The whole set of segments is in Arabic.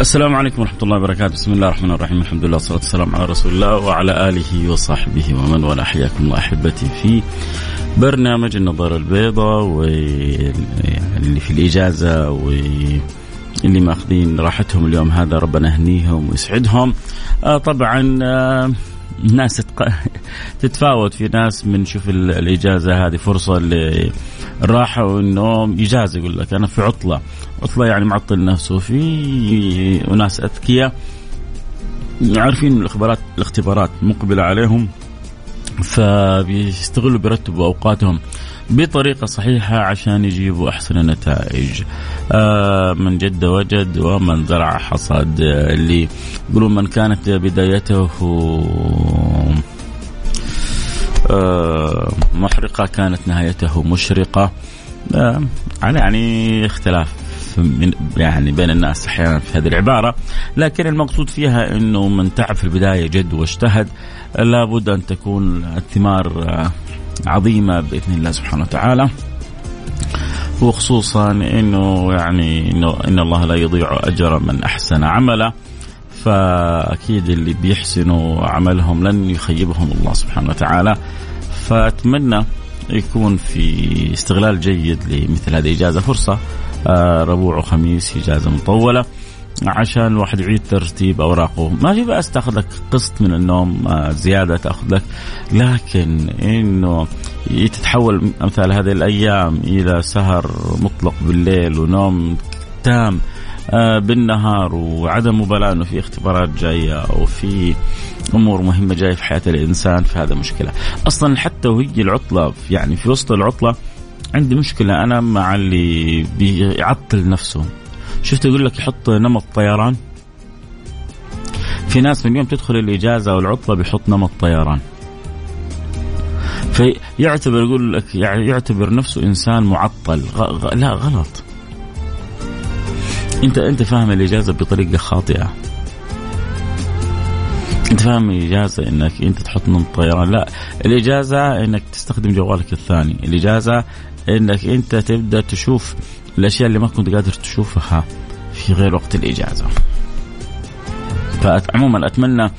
السلام عليكم ورحمة الله وبركاته، بسم الله الرحمن الرحيم، الحمد لله والصلاة والسلام على رسول الله وعلى آله وصحبه ومن والاه، حياكم الله أحبتي في برنامج النظارة البيضاء واللي في الإجازة واللي ماخذين راحتهم اليوم. هذا ربنا يهنيهم ويسعدهم. آه طبعا آه ناس تتفاوت في ناس من شوف الإجازة هذه فرصة للراحة والنوم. إجازة يقول لك أنا في عطلة. عطلة يعني معطل نفسه في أناس أذكياء. عارفين الاختبارات الاختبارات مقبلة عليهم. فبيستغلوا بيرتبوا أوقاتهم بطريقة صحيحة عشان يجيبوا أحسن النتائج. آه من جد وجد ومن زرع حصد اللي يقولون من كانت بدايته آه محرقة كانت نهايته مشرقة. آه يعني اختلاف من يعني بين الناس أحيانا في هذه العبارة لكن المقصود فيها إنه من تعب في البداية جد واجتهد لابد أن تكون الثمار عظيمة بإذن الله سبحانه وتعالى. وخصوصا إنه يعني إنه إن الله لا يضيع أجر من أحسن عملا فأكيد اللي بيحسنوا عملهم لن يخيبهم الله سبحانه وتعالى. فأتمنى يكون في استغلال جيد لمثل هذه الاجازه فرصة. آه، ربوع وخميس اجازه مطولة. عشان الواحد يعيد ترتيب أوراقه، ما في بأس تاخذ لك قسط من النوم آه، زيادة تاخذ لك لكن إنه تتحول أمثال هذه الأيام إلى سهر مطلق بالليل ونوم تام آه، بالنهار وعدم مبالاه انه في اختبارات جاية أو في أمور مهمة جاية في حياة الإنسان فهذا مشكلة. أصلا حتى وهي العطلة يعني في وسط العطلة عندي مشكلة أنا مع اللي بيعطل نفسه. شفت يقول لك يحط نمط طيران؟ في ناس من يوم تدخل الإجازة أو العطله بيحط نمط طيران. فيعتبر يقول لك يعتبر نفسه إنسان معطل غ... غ... لا غلط. أنت أنت فاهم الإجازة بطريقة خاطئة. أنت فاهم الإجازة إنك أنت تحط نمط طيران؟ لا الإجازة إنك تستخدم جوالك الثاني. الإجازة إنك أنت تبدأ تشوف الأشياء اللي ما كنت قادر تشوفها في غير وقت الإجازة. فعموما أتمنى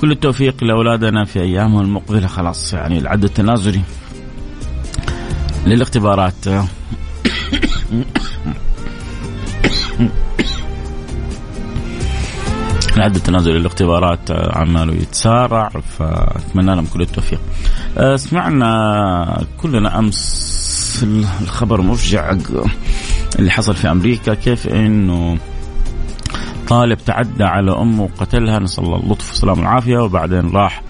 كل التوفيق لأولادنا في ايامهم المقبله خلاص يعني العد التنازلي للاختبارات العد التنازلي للاختبارات عماله يتسارع فأتمنى لهم كل التوفيق. سمعنا كلنا أمس الخبر مفجع اللي حصل في أمريكا كيف إنه طالب تعدى على امه وقتلها نسأل الله اللطف والسلام والعافية وبعدين راح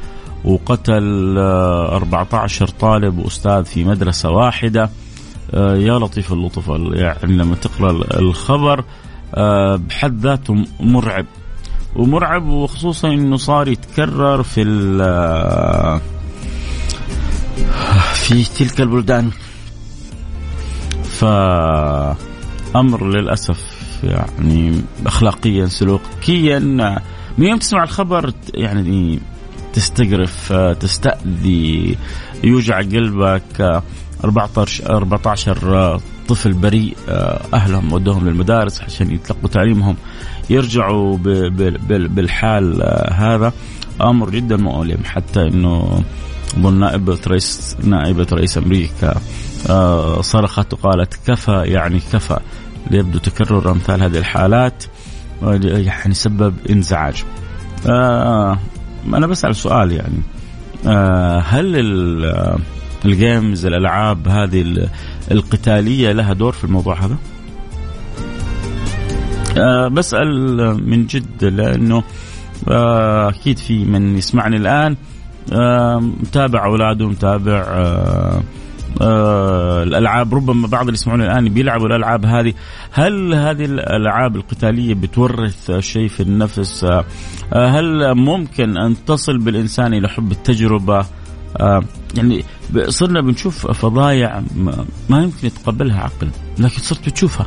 وقتل 14 آه، طالب وأستاذ في مدرسة واحدة. آه، يا لطيف اللطف يعني لما تقرأ الخبر آه، بحد ذاته مرعب. ومرعب وخصوصا إنه صار يتكرر في في تلك البلدان. فأمر للأسف يعني أخلاقيا سلوكيا. من يوم تسمع الخبر يعني تستقرف تستأذي يوجع قلبك. 14 14 طفل بريء أهلهم ودوهم للمدارس عشان يتلقوا تعليمهم. يرجعوا بالحال هذا. أمر جدا مؤلم حتى إنه أظن نائبه رئيس نائبه رئيس أمريكا آه، صرخت وقالت كفى يعني كفى يبدو تكرر أمثال هذه الحالات يعني سبب إنزعاج. آه أنا بسأل سؤال يعني آه هل الجيمز الألعاب هذه القتالية لها دور في الموضوع هذا؟ آه بسأل من جد لأنه آه أكيد في من يسمعني الآن آه متابع أولاده متابع آه آه الألعاب. ربما بعض اللي يسمعون الآن بيلعبوا الألعاب هذه. هل هذه الألعاب القتالية بتورث شيء في النفس؟ آه هل ممكن أن تصل بالإنسان إلى حب التجربة؟ يعني صرنا بنشوف فضايع ما يمكن يتقبلها عقل لكن صرت بتشوفها.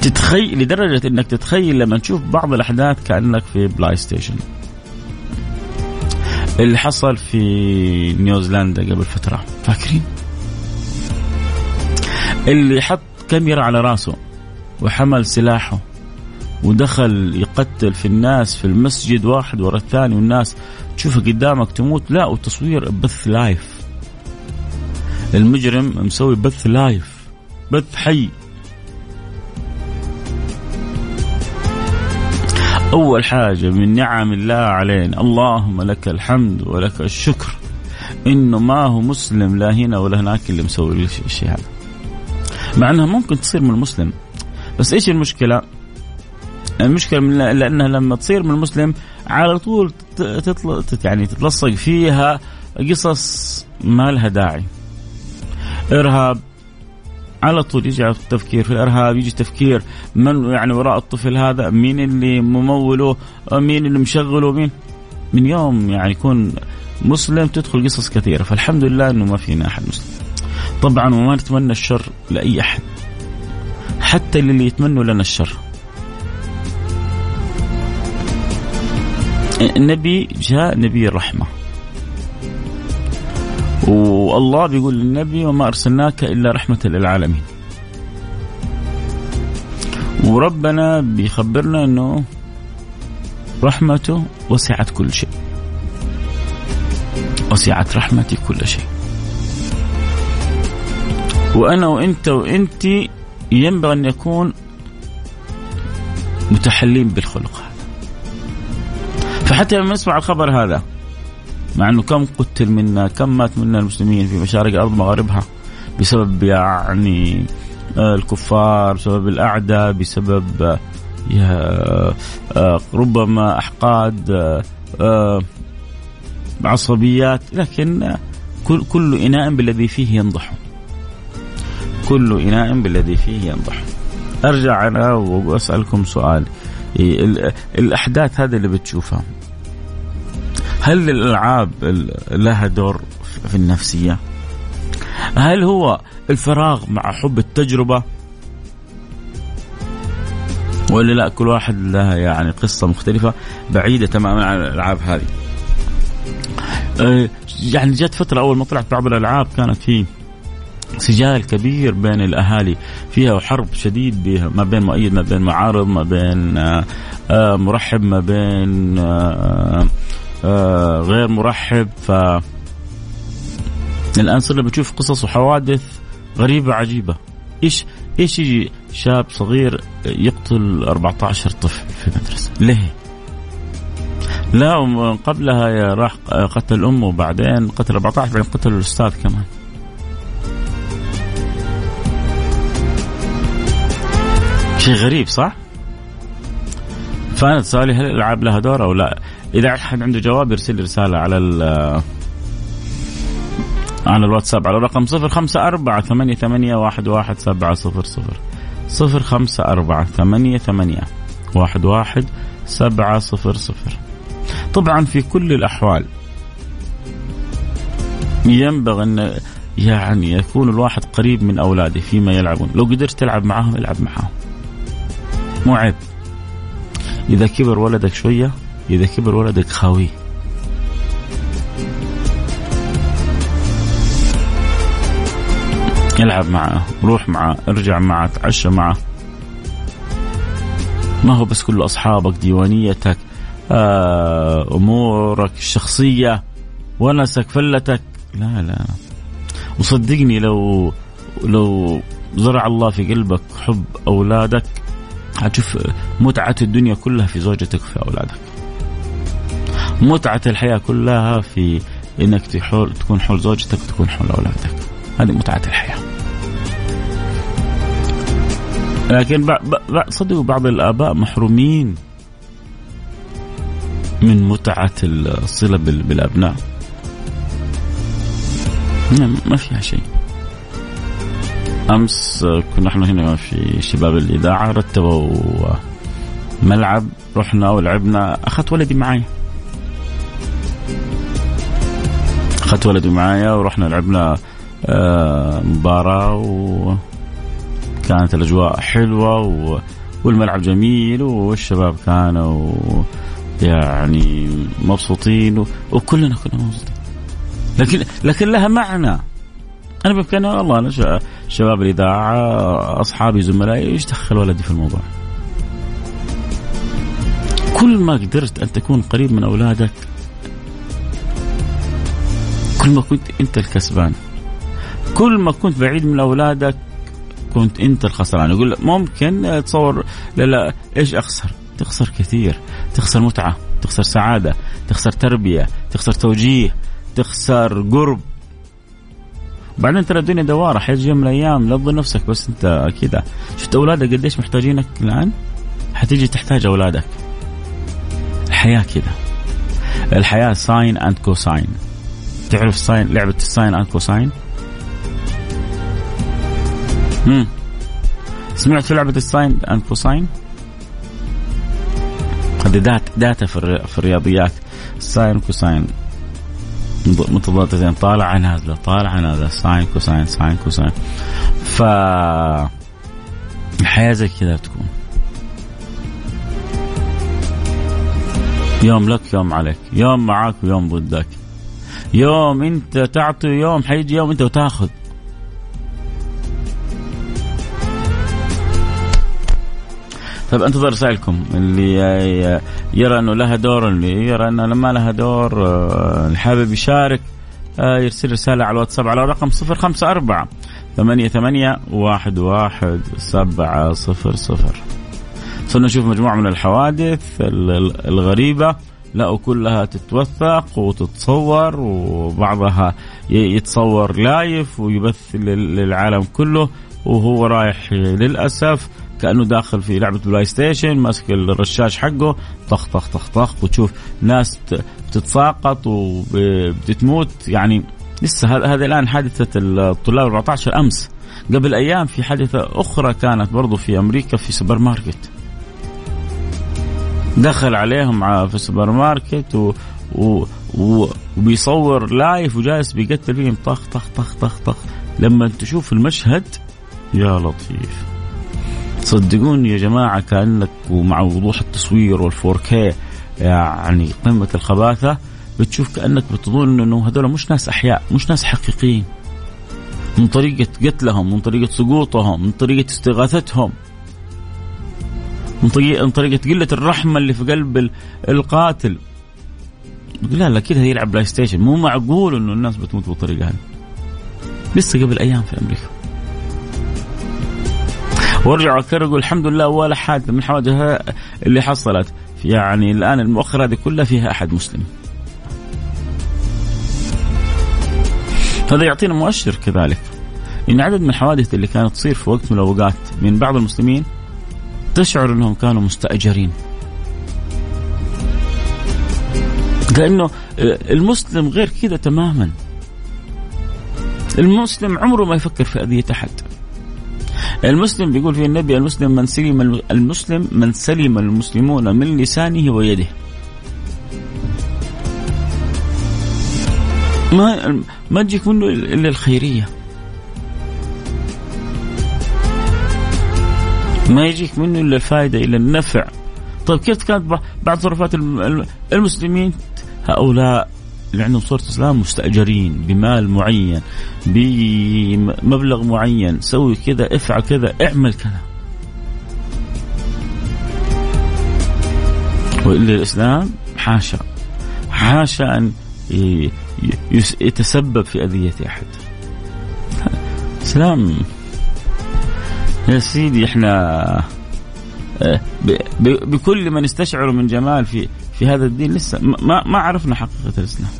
تتخيل لدرجة إنك تتخيل لما تشوف بعض الأحداث كأنك في PlayStation. اللي حصل في نيوزيلندا قبل فترة. فاكرين؟ اللي حط كاميرا على راسه وحمل سلاحه ودخل يقتل في الناس في المسجد واحد ورا الثاني والناس. تشوفه قدامك تموت. لا وتصوير بث live. المجرم مسوي بث live. بث حي. أول حاجة من نعم الله علينا اللهم لك الحمد ولك الشكر. إنه ما هو مسلم لا هنا ولا هناك اللي مسوي الشيء هذا. مع أنها ممكن تصير من المسلم. بس إيش المشكلة؟ المشكلة من لأنها لما تصير من المسلم على طول تطل... يعني تتلصق فيها قصص ما لها داعي. إرهاب على طول يجي التفكير في الإرهاب يجي تفكير من يعني وراء الطفل هذا مين اللي مموله مين اللي مشغله مين؟ من يوم يعني يكون مسلم تدخل قصص كثيرة. فالحمد لله إنه ما فينا أحد مسلم. طبعا وما نتمنى الشر لأي أحد. حتى اللي يتمنوا لنا الشر. النبي جاء نبي الرحمة. والله بيقول للنبي وما أرسلناك إلا رحمة للعالمين. وربنا بيخبرنا أنه رحمته وسعت كل شيء. وسعت رحمتي كل شيء. وأنا وأنت وأنت ينبغي أن يكون متحلين بالخلق. هذا فحتى لما نسمع الخبر هذا مع إنه كم قتل منا كم مات منا المسلمين في مشارق الأرض مغاربها بسبب يعني آه، الكفار بسبب الأعداء بسبب آه، آه، ربما أحقاد عصبيات. لكن كل كل إناء بالذي فيه ينضح. كل إناء بالذي فيه ينضح. أرجع أنا وأسألكم سؤال. الأحداث هذه اللي بتشوفها. هل الألعاب لها دور في النفسية؟ هل هو الفراغ مع حب التجربة؟ ولا لا كل واحد له يعني قصة مختلفة بعيدة تماما عن الألعاب هذه. أه، يعني جت فترة أول ما طلعت بعض الألعاب كانت في سجال كبير بين الأهالي فيها حرب شديد بها ما بين مؤيد ما بين معارض ما بين أه، أه، مرحب ما بين غير مرحب ف الآن صرنا بنشوف قصص وحوادث غريبة عجيبة إيش إيش يجي شاب صغير يقتل 14 طفل في المدرسة ليه؟ لا قبلها راح قتل أمه وبعدين قتل 14 بعدين قتل الأستاذ كمان شيء غريب صح؟ فأنا سؤالي هل الالعاب لها دور أو لا؟ إذا احد عنده جواب يرسل رسالة على على الواتساب على رقم صفر خمسة أربعة ثمانية, ثمانية واحد, واحد سبعة صفر صفر صفر خمسة أربعة ثمانية, ثمانية واحد, واحد سبعة صفر صفر. طبعا في كل الأحوال ينبغي أن يعني يكون الواحد قريب من أولاده فيما يلعبون. لو قدرت تلعب معهم العب معهم مو عيب. إذا كبر ولدك شوية إذا كبر ولدك خاوي. العب معه روح معه ارجع معه تعشى معه. ما هو بس كله أصحابك ديوانيتك آه، أمورك الشخصية ونسك فلتك. لا لا. وصدقني لو لو زرع الله في قلبك حب أولادك هتشوف متعة الدنيا كلها في زوجتك وفي أولادك. متعة الحياة كلها في إنك تحول تكون حول زوجتك وتكون حول أولادك. هذه متعة الحياة. لكن صدقوا بعض الآباء محرومين من متعة الصلة بالأبناء. ما فيها شيء. أمس كنا إحنا هنا في شباب الإذاعة رتبوا ملعب رحنا ولعبنا أخذت ولدي معي. أخذت ولدي معايا ورحنا لعبنا آه، مباراة وكانت الأجواء حلوة والملعب جميل والشباب كانوا يعني مبسوطين وكلنا كنا مبسوطين لكن لكن لها معنى أنا بفكر والله أنا شباب الإذاعة أصحابي زملائي إيش دخل ولدي في الموضوع؟ كل ما قدرت أن تكون قريب من أولادك كل ما كنت أنت الكسبان. كل ما كنت بعيد من أولادك كنت أنت الخسران. يقول ممكن تصور لا لا إيش أخسر؟ تخسر كثير. تخسر متعة تخسر سعادة تخسر تربية تخسر توجيه تخسر قرب. بعدين ترى الدنيا دوارة حيجي يوم من الأيام لا تظن نفسك بس أنت كذا. شفت أولادك قديش محتاجينك الآن؟ حتيجي تحتاج أولادك. الحياة كذا. الحياة sine and cosine تعرف sine لعبة ال sine and cosine امم سمعت في لعبة ال sine and cosine هذه دالة دالة في الرياضيات. sine cosine متضادتين. طالعه نازله طالعه نازله sine cosine sine cosine ف الحياة زي كذا تكون. يوم لك يوم عليك. يوم معك ويوم ضدك. يوم انت تعطي يوم حيجي يوم انت وتاخذ. طيب انتظر رسائلكم اللي يرى انه لها دور اللي يرى انه ما لها دور آه، اللي حابب يشارك آه، يرسل رسالة على الواتساب على رقم صفر خمسة أربعة ثمانية ثمانية واحد واحد سبعة صفر صفر. صرنا نشوف مجموعة من الحوادث الغريبة. لا وكلها تتوثق وتتصور وبعضها يتصور live ويبث للعالم كله وهو رايح للأسف كأنه داخل في لعبة PlayStation ماسك الرشاش حقه طخ طخ طخ طخ وتشوف ناس بتتساقط وبتموت يعني لسه هذا الآن حادثة الطلاب 14 أمس. قبل أيام في حادثة أخرى كانت برضو في أمريكا في سوبر ماركت. دخل عليهم في السوبر ماركت و... و... و... وبيصور live وجالس بيقتل فيهم. طخ طخ طخ طخ طخ. لما تشوف المشهد يا لطيف. صدقوني يا جماعة كأنك ومع وضوح التصوير وال four يعني قمة الخباثة بتشوف كأنك بتظن أنه هذول مش ناس أحياء مش ناس حقيقيين. من طريقة قتلهم من طريقة سقوطهم من طريقة استغاثتهم. من طريقة قلة الرحمة اللي في قلب القاتل. لا لا كذا يلعب PlayStation. مو معقول إنه الناس بتموت بالطريقة هذه. لسه قبل أيام في أمريكا. وأرجع اكرر أقول الحمد لله ولا حادثه من الحوادث اللي حصلت. يعني الآن المؤخرة هذه كلها فيها أحد مسلم. هذا يعطينا مؤشر كذلك. إن عدد من الحوادث اللي كانت تصير في وقت من الأوقات من بعض المسلمين تشعر أنهم كانوا مستأجرين. لأنه المسلم غير كذا تماما. المسلم عمره ما يفكر في أذية أحد. المسلم بيقول في النبي المسلم من سلم المسلم من سلم المسلمون من لسانه ويده ما ما تجيك منه إلا الخيرية ما يجيك منه إلا الفائده إلا النفع طيب كيف كانت بعض تصرفات المسلمين؟ هؤلاء اللي عندهم صورة إسلام مستأجرين بمال معين بمبلغ معين. سوي كذا افعل كذا اعمل كذا. وإلا الإسلام حاشا. حاشا أن يتسبب في أذية أحد. سلام يا سيدي إحنا آه، بكل ما نستشعر من جمال في في هذا الدين لسه ما ما عرفنا حقيقة الإسلام.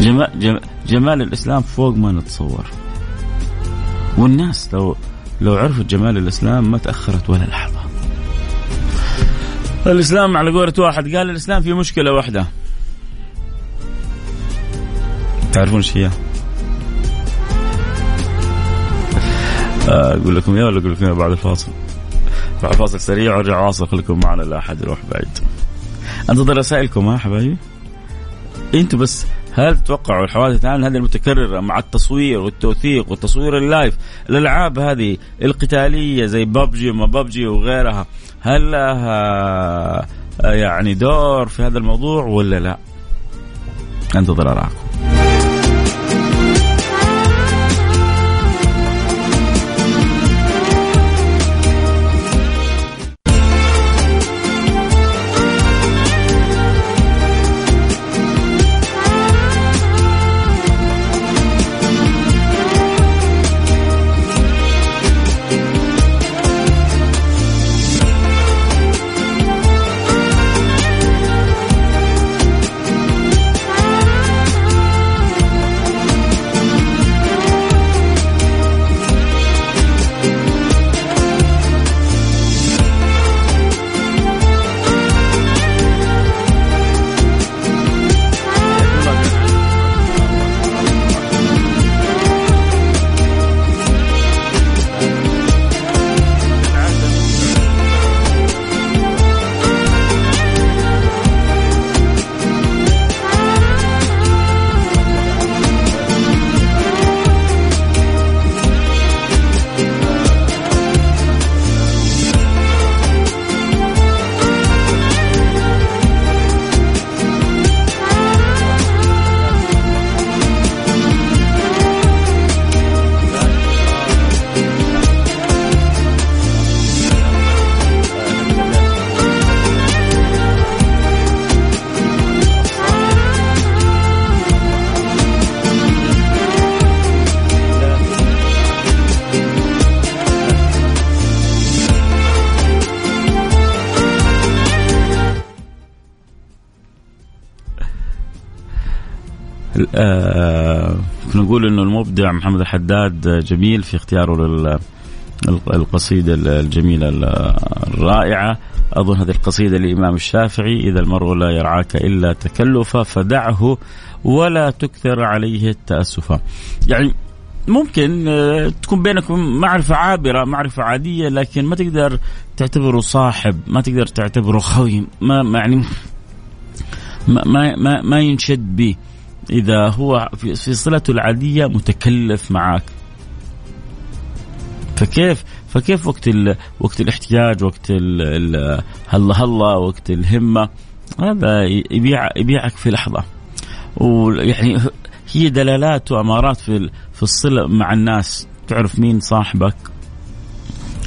جمال, جمال الإسلام فوق ما نتصور. والناس لو لو عرفت جمال الإسلام ما تأخرت ولا لحظة. الإسلام على قولة واحد قال الإسلام في مشكلة واحدة. تعرفون إيش هي؟ أقول لكم اياه ولا أقول لكم بعد الفاصل؟ بعد فاصل سريع وأرجع واصل خليكم معنا لا أحد يروح بعيد. أنتظر رسائلكم ها حبايبي. أنتم بس هل تتوقعوا الحوادث الآن هذه المتكررة مع التصوير والتوثيق والتصوير اللايف الالعاب هذه القتالية زي ببجي وما ببجي وغيرها هل لها يعني دور في هذا الموضوع ولا لا؟ أنتظر اراكم. آه نقول إنه المبدع محمد الحداد جميل في اختياره لل القصيدة الجميلة الرائعة. أظن هذه القصيدة للإمام الشافعي إذا المرء لا يرعاك إلا تكلفا فدعه ولا تكثر عليه التأسفا يعني ممكن آه، تكون بينكم معرفة عابرة معرفة عادية لكن ما تقدر تعتبره صاحب ما تقدر تعتبره خوي ما يعني ما ما ما, ما ينشد به. إذا هو في صلته العادية متكلف معك فكيف فكيف وقت ال... وقت الاحتياج وقت. ال... هلا هلا وقت الهمة؟ هذا يبيع يبيعك في لحظة. ويعني هي دلالات وأمارات في في الصلة مع الناس. تعرف مين صاحبك؟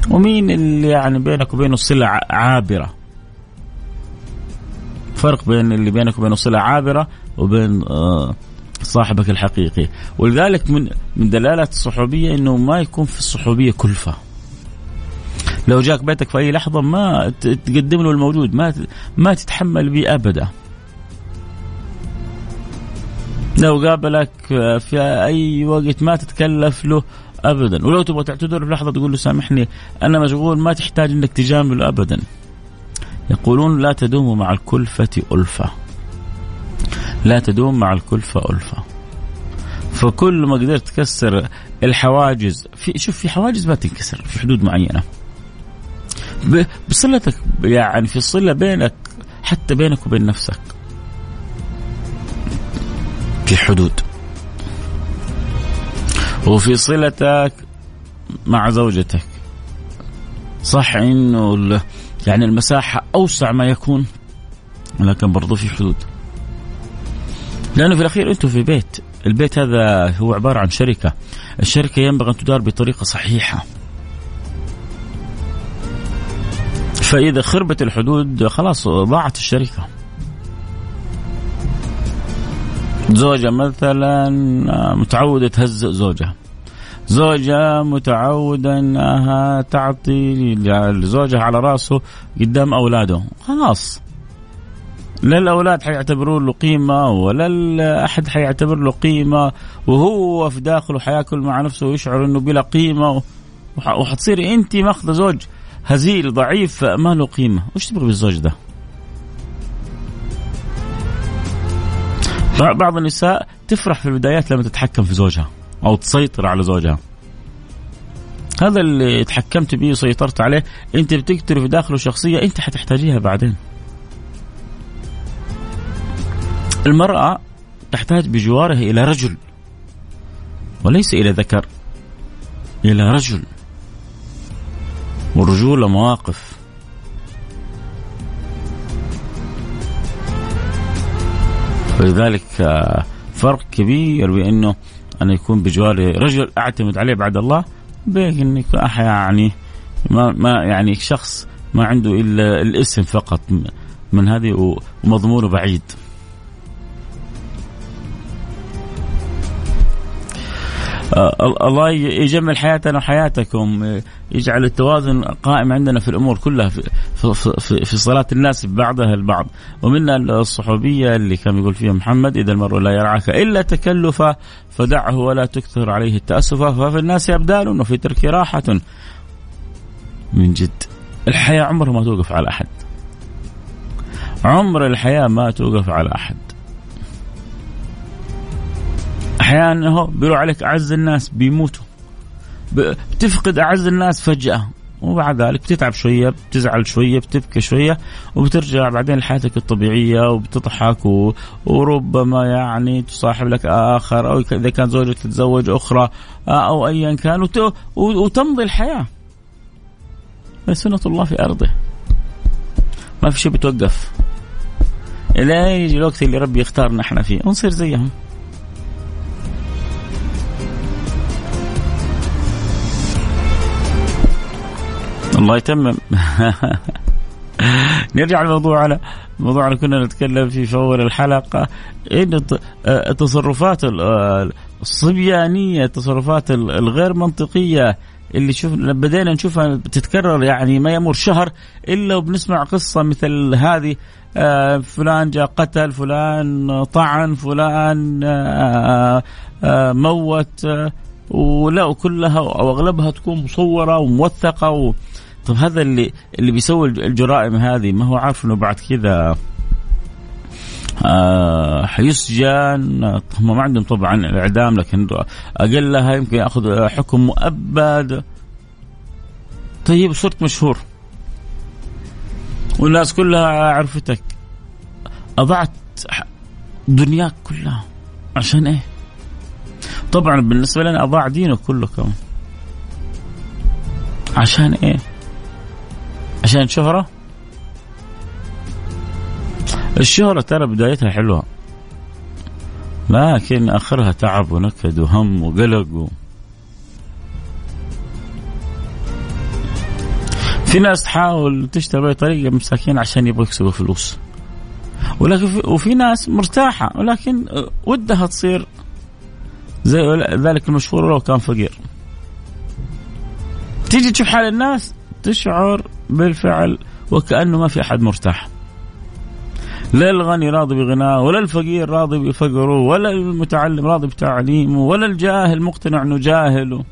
ومين اللي يعني بينك وبينه صلة عابرة؟ فرق بين اللي بينك وبينه صله عابرة وبين آه، صاحبك الحقيقي. ولذلك من من دلالات الصحوبية إنه ما يكون في الصحوبية كلفة. لو جاك بيتك في أي لحظة ما تقدم له الموجود ما ما تتحمل به أبدا. لو قابلك في أي وقت ما تتكلف له أبدا. ولو تبغى تعتذر في لحظة تقول له سامحني أنا مشغول ما تحتاج إنك تجامله أبدا. يقولون لا تدوم مع الكلفة الفه لا تدوم مع الكلفة ألفة فكل ما قدرت تكسر الحواجز في شوف في حواجز ما تنكسر في حدود معينة. بصلتك يعني في صلة بينك حتى بينك وبين نفسك. في حدود. وفي صلتك مع زوجتك. صح إنه يعني المساحة أوسع ما يكون لكن برضو في حدود. لأنه في الأخير أنتم في بيت. البيت هذا هو عبارة عن شركة. الشركة ينبغي أن تدار بطريقة صحيحة. فإذا خربت الحدود خلاص ضاعت الشركة. زوجة مثلا متعودة تهزئ زوجها. زوجة متعودة انها تعطي زوجها على راسه قدام أولاده. خلاص. لا الاولاد حيعتبرون له قيمة ولا احد حيعتبر له قيمة وهو في داخله حياكل مع نفسه ويشعر إنه بلا قيمة. وحتصير أنت ماخذة زوج هزيل ضعيف ما له قيمة، وش تبغي بالزوج ده؟ بعض النساء تفرح في البدايات لما تتحكم في زوجها. أو تسيطر على زوجها. هذا اللي تحكمت به وسيطرت عليه أنت بتكتري في داخله شخصية أنت حتحتاجيها بعدين. المرأة تحتاج بجواره إلى رجل وليس إلى ذكر إلى رجل والرجولة مواقف ولذلك آه، فرق كبير بأنه أنا يكون بجواري رجل أعتمد عليه بعد الله بين انك يعني ما ما يعني شخص ما عنده إلا الاسم فقط من هذه ومضمونه بعيد. الله يجمل حياتنا وحياتكم يجعل التوازن قائم عندنا في الأمور كلها في, في, في, في صلاة الناس بعضها البعض. ومنا الصحوبية اللي كان يقول فيها محمد إذا المرء لا يرعاك إلا تكلفا فدعه ولا تكثر عليه التأسف. ففي الناس أبدال وفي ترك راحة. من جد الحياة عمرها ما توقف على أحد. عمر الحياة ما توقف على أحد. أحيانا هو بيروح عليك أعز الناس بيموتوا. بتفقد أعز الناس فجأة. وبعد ذلك بتتعب شوية بتزعل شوية بتبكي شوية وبترجع بعدين لحياتك الطبيعية وبتضحك و... وربما يعني تصاحب لك آخر أو إذا كان زوجك تتزوج أخرى أو ايا كان وت... وتمضي الحياة. سنة الله في أرضه. ما في شيء بتوقف. إلى يجي الوقت اللي ربي يختارنا إحنا فيه. ونصير زيهم. الله يتمم. نرجع للموضوع على الموضوع اللي كنا نتكلم فيه في اول الحلقة. إن التصرفات الصبيانية التصرفات الغير منطقية اللي شوف بدينا نشوفها بتتكرر يعني ما يمر شهر إلا وبنسمع قصة مثل هذه. آه، فلان جاء قتل فلان طعن فلان آه، آه، موت. ولا وكلها أو أغلبها تكون مصورة وموثقة طب هذا اللي اللي بيسوي الجرائم هذه ما هو عارف إنه بعد كذا آه حيسجن هم ما عندهم طبعا الاعدام لكن اقلها يمكن يأخذ حكم مؤبد. طيب صرت مشهور. والناس كلها عرفتك. أضعت دنياك كلها. عشان إيه؟ طبعا بالنسبة لنا أضاع دينه كله كمان. عشان إيه؟ عشان شهرة الشهرة ترى بدايتها حلوة. لكن آخرها تعب ونكد وهم وقلق و... في ناس تحاول تشتغل بأي طريقة مساكين عشان يبغوا يكسبوا فلوس. ولكن في وفي ناس مرتاحة ولكن ودها تصير زي ذلك المشهور لو كان فقير. تيجي تشوف حال الناس تشعر بالفعل وكأنه ما في أحد مرتاح. لا الغني راضي بغناه ولا الفقير راضي بفقره ولا المتعلم راضي بتعليمه ولا الجاهل مقتنع إنه جاهل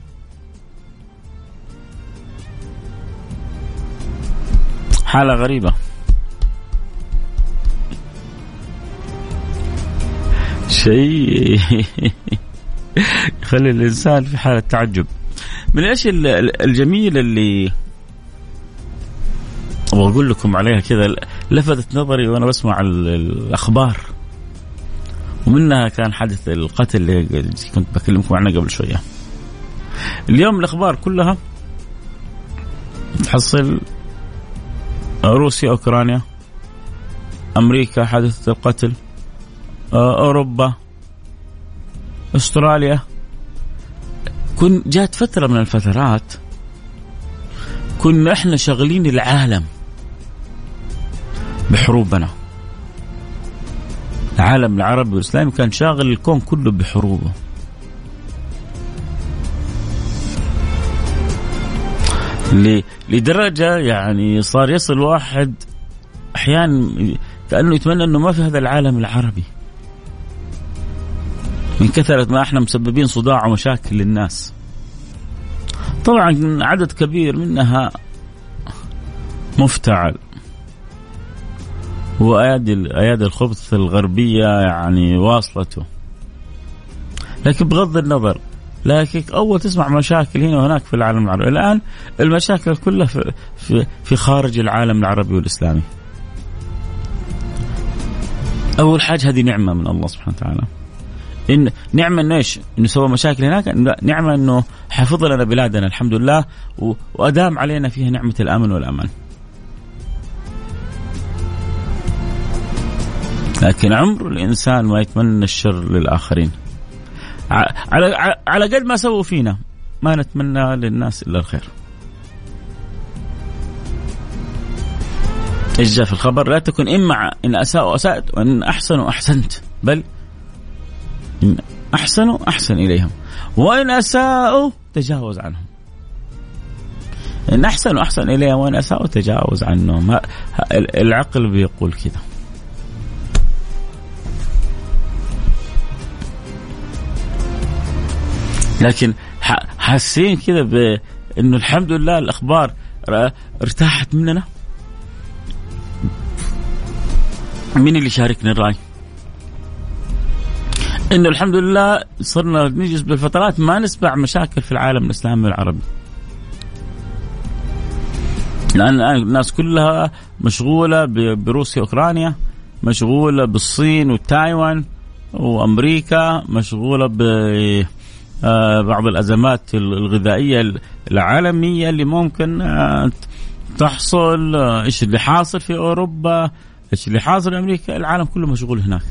حالة غريبة. شيء يخلي الإنسان في حالة تعجب. من إيش الجميل اللي واقول لكم عليها كذا لفتت نظري وأنا بسمع الأخبار. ومنها كان حادث القتل اللي كنت بكلمكم عنه قبل شوية. اليوم الأخبار كلها تحصل روسيا أوكرانيا أمريكا حادثه القتل أوروبا أستراليا. كن جات فترة من الفترات كنا إحنا شغلين العالم. بحروبنا. العالم العربي والإسلامي كان شاغل الكون كله بحروبه. لدرجة يعني صار يصل واحد أحيانا كأنه يتمنى أنه ما في هذا العالم العربي. من كثرة ما إحنا مسببين صداع ومشاكل للناس. طبعا عدد كبير منها مفتعل. وايادي أيادي الخبث الغربية يعني واصلته. لكن بغض النظر لكن أول تسمع مشاكل هنا وهناك في العالم العربي. الآن المشاكل كلها في في, في خارج العالم العربي والإسلامي. أول حاجة هذه نعمة من الله سبحانه وتعالى. إن نعمة إنه إيش؟ إنه سوى مشاكل هناك؟ نعمة إنه حفظ لنا بلادنا الحمد لله وأدام علينا فيها نعمة الأمن والأمان. لكن عمر الإنسان ما يتمنى الشر للآخرين. على على قد ما سووا فينا ما نتمنى للناس إلا الخير. إيش جاء في الخبر؟ لا تكن اما إن أساءوا اسات وإن أحسنوا أحسنت بل إن أحسنوا أحسن إليهم وإن أساءوا تجاوز عنهم إن أحسنوا أحسن إليهم وإن أساءوا تجاوز عنهم العقل بيقول كذا لكن حاسين كذا بانه الحمد لله الأخبار ارتاحت مننا مين اللي شاركني الرأي؟ إنه الحمد لله صرنا نجلس بالفترات ما نسمع مشاكل في العالم الإسلامي والعربي. لأن الآن الناس كلها مشغولة بروسيا وأوكرانيا، مشغولة بالصين وتايوان وأمريكا، مشغولة ب بعض الأزمات الغذائية العالمية اللي ممكن آه، تحصل، آه، إيش اللي حاصل في أوروبا، إيش اللي حاصل في أمريكا، العالم كله مشغول هناك.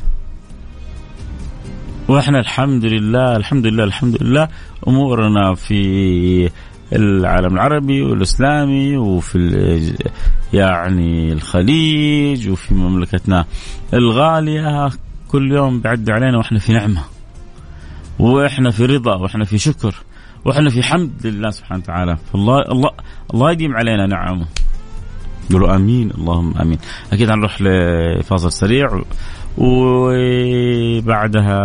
وإحنا الحمد لله الحمد لله الحمد لله أمورنا في العالم العربي والإسلامي وفي يعني الخليج وفي مملكتنا الغالية كل يوم بعد علينا وإحنا في نعمة وإحنا في رضا وإحنا في شكر وإحنا في حمد لله سبحانه وتعالى. فالله الله الله يديم علينا نعمه. قولوا آمين اللهم آمين. أكيد هنروح لفاصل سريع وبعدها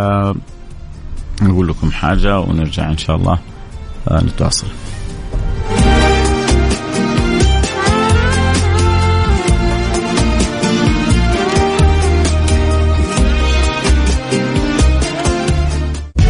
نقول لكم حاجة ونرجع إن شاء الله آه، نتواصل.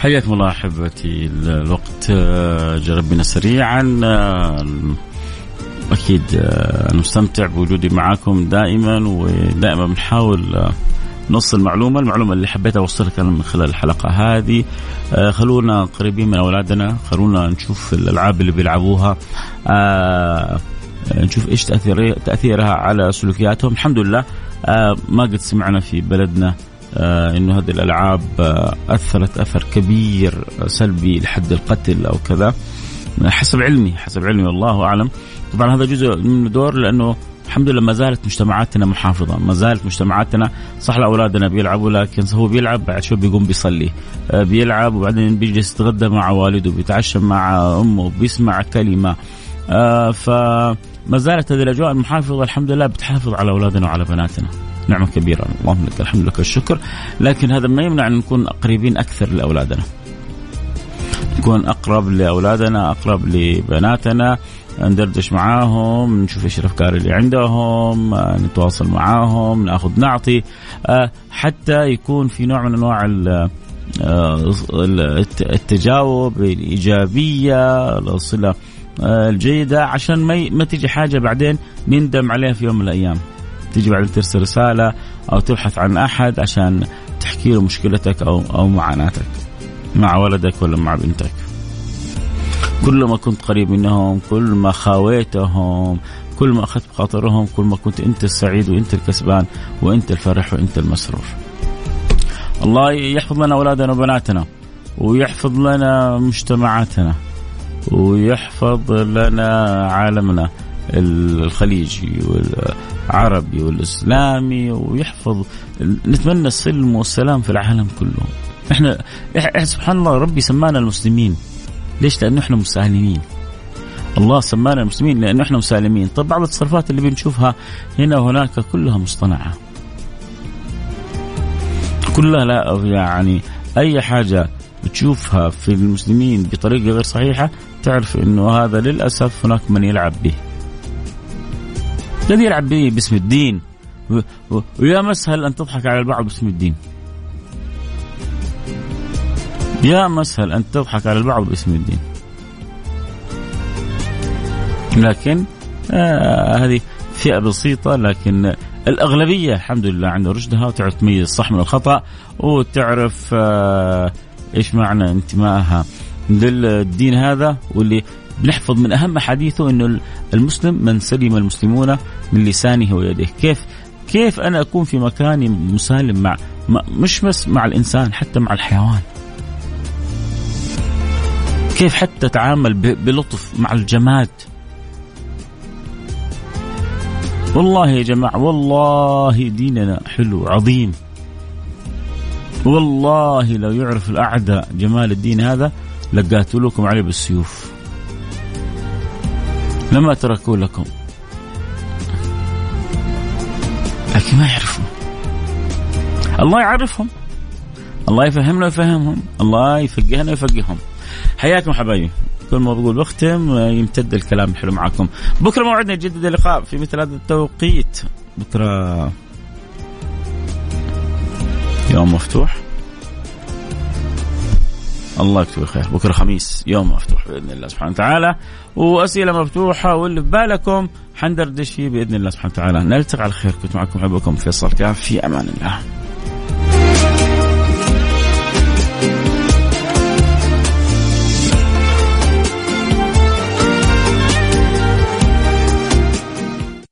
حياكم الله أحبتي. الوقت آه، جرب بنا سريعا. آه، أكيد آه، أنا مستمتع بوجودي معاكم دائما ودائما بنحاول نوصل المعلومة المعلومة اللي حبيت أوصلها كان من خلال الحلقة هذه. خلونا قريبين من أولادنا خلونا نشوف الألعاب اللي بيلعبوها. نشوف إيش تأثير تأثيرها على سلوكياتهم. الحمد لله ما قد سمعنا في بلدنا آه إنه هذه الألعاب آه أثرت أثر كبير سلبي لحد القتل أو كذا حسب علمي حسب علمي والله أعلم طبعا هذا جزء من دور لأنه الحمد لله ما زالت مجتمعاتنا محافظة، ما زالت مجتمعاتنا صح أولادنا بيلعبوا لكن هو بيلعب بعد شوي بيقوم بيصلي، آه بيلعب وبعدين بيجلس يتغدى مع والده، بيتعشى مع أمه، بيسمع كلمة. آه فما زالت هذه الأجواء المحافظة الحمد لله بتحافظ على أولادنا وعلى بناتنا. نعمة كبيرة. اللهم لك الحمد لك الشكر. لكن هذا ما يمنع أن نكون قريبين أكثر لأولادنا. نكون أقرب لأولادنا أقرب لبناتنا ندردش معاهم نشوف إيش الأفكار اللي عندهم نتواصل معاهم نأخذ نعطي. حتى يكون في نوع من أنواع التجاوب الإيجابية الصلة الجيدة عشان ما ما تيجي حاجة بعدين نندم عليها في يوم من الأيام. تيجي بعدين ترسل رسالة أو تبحث عن أحد عشان تحكي له مشكلتك أو أو معاناتك مع ولدك ولا مع بنتك. كل ما كنت قريب منهم كل ما خاويتهم كل ما أخذت بخاطرهم كل ما كنت أنت السعيد وأنت الكسبان وأنت الفرح وأنت المسرور. الله يحفظ لنا أولادنا وبناتنا ويحفظ لنا مجتمعاتنا ويحفظ لنا عالمنا الخليجي العربي والإسلامي ويحفظ نتمنى السلم والسلام في العالم كله. إحنا سبحان الله ربي سمانا المسلمين. ليش؟ لأنه إحنا مسالمين. الله سمانا المسلمين لأنه إحنا مسالمين. طب بعض التصرفات اللي بنشوفها هنا وهناك كلها مصطنعة. كلها لا يعني أي حاجة بتشوفها في المسلمين بطريقة غير صحيحة تعرف إنه هذا للأسف هناك من يلعب به. الذي يلعب به باسم الدين ويا مسهل أن تضحك على البعض باسم الدين. يا مسهل أن تضحك على البعض باسم الدين. لكن آه هذه فئة بسيطة لكن الأغلبية الحمد لله عندها رشدها وتعرف تميز الصح من الخطأ وتعرف آه إيش معنى انتمائها للدين هذا واللي بنحفظ من أهم احاديثه إنه المسلم من سلم المسلمون من لسانه ويده، كيف؟ كيف أنا أكون في مكاني مسالم مع مش بس مع الإنسان حتى مع الحيوان. كيف حتى أتعامل بلطف مع الجماد؟ والله يا جماعة والله ديننا حلو عظيم. والله لو يعرف الأعداء جمال الدين هذا لقاتلوكم عليه بالسيوف. لما تركوا لكم. لكن ما يعرفون الله يعرفهم. الله يفهمنا ويفهمهم. الله يفقهنا ويفقههم. حياكم حبايبي. كل ما بقول بختم يمتد الكلام الحلو معكم بكرة موعدنا يجدد اللقاء في مثل هذا التوقيت. بكرة يوم مفتوح. الله يكتب الخير. بكرة خميس يوم مفتوح بإذن الله سبحانه وتعالى. وأسئلة مفتوحة واللي في بالكم حندردش فيه بإذن الله سبحانه وتعالى. نلتقي على خير. كنت معكم حبكم فيصل كاف. في أمان الله.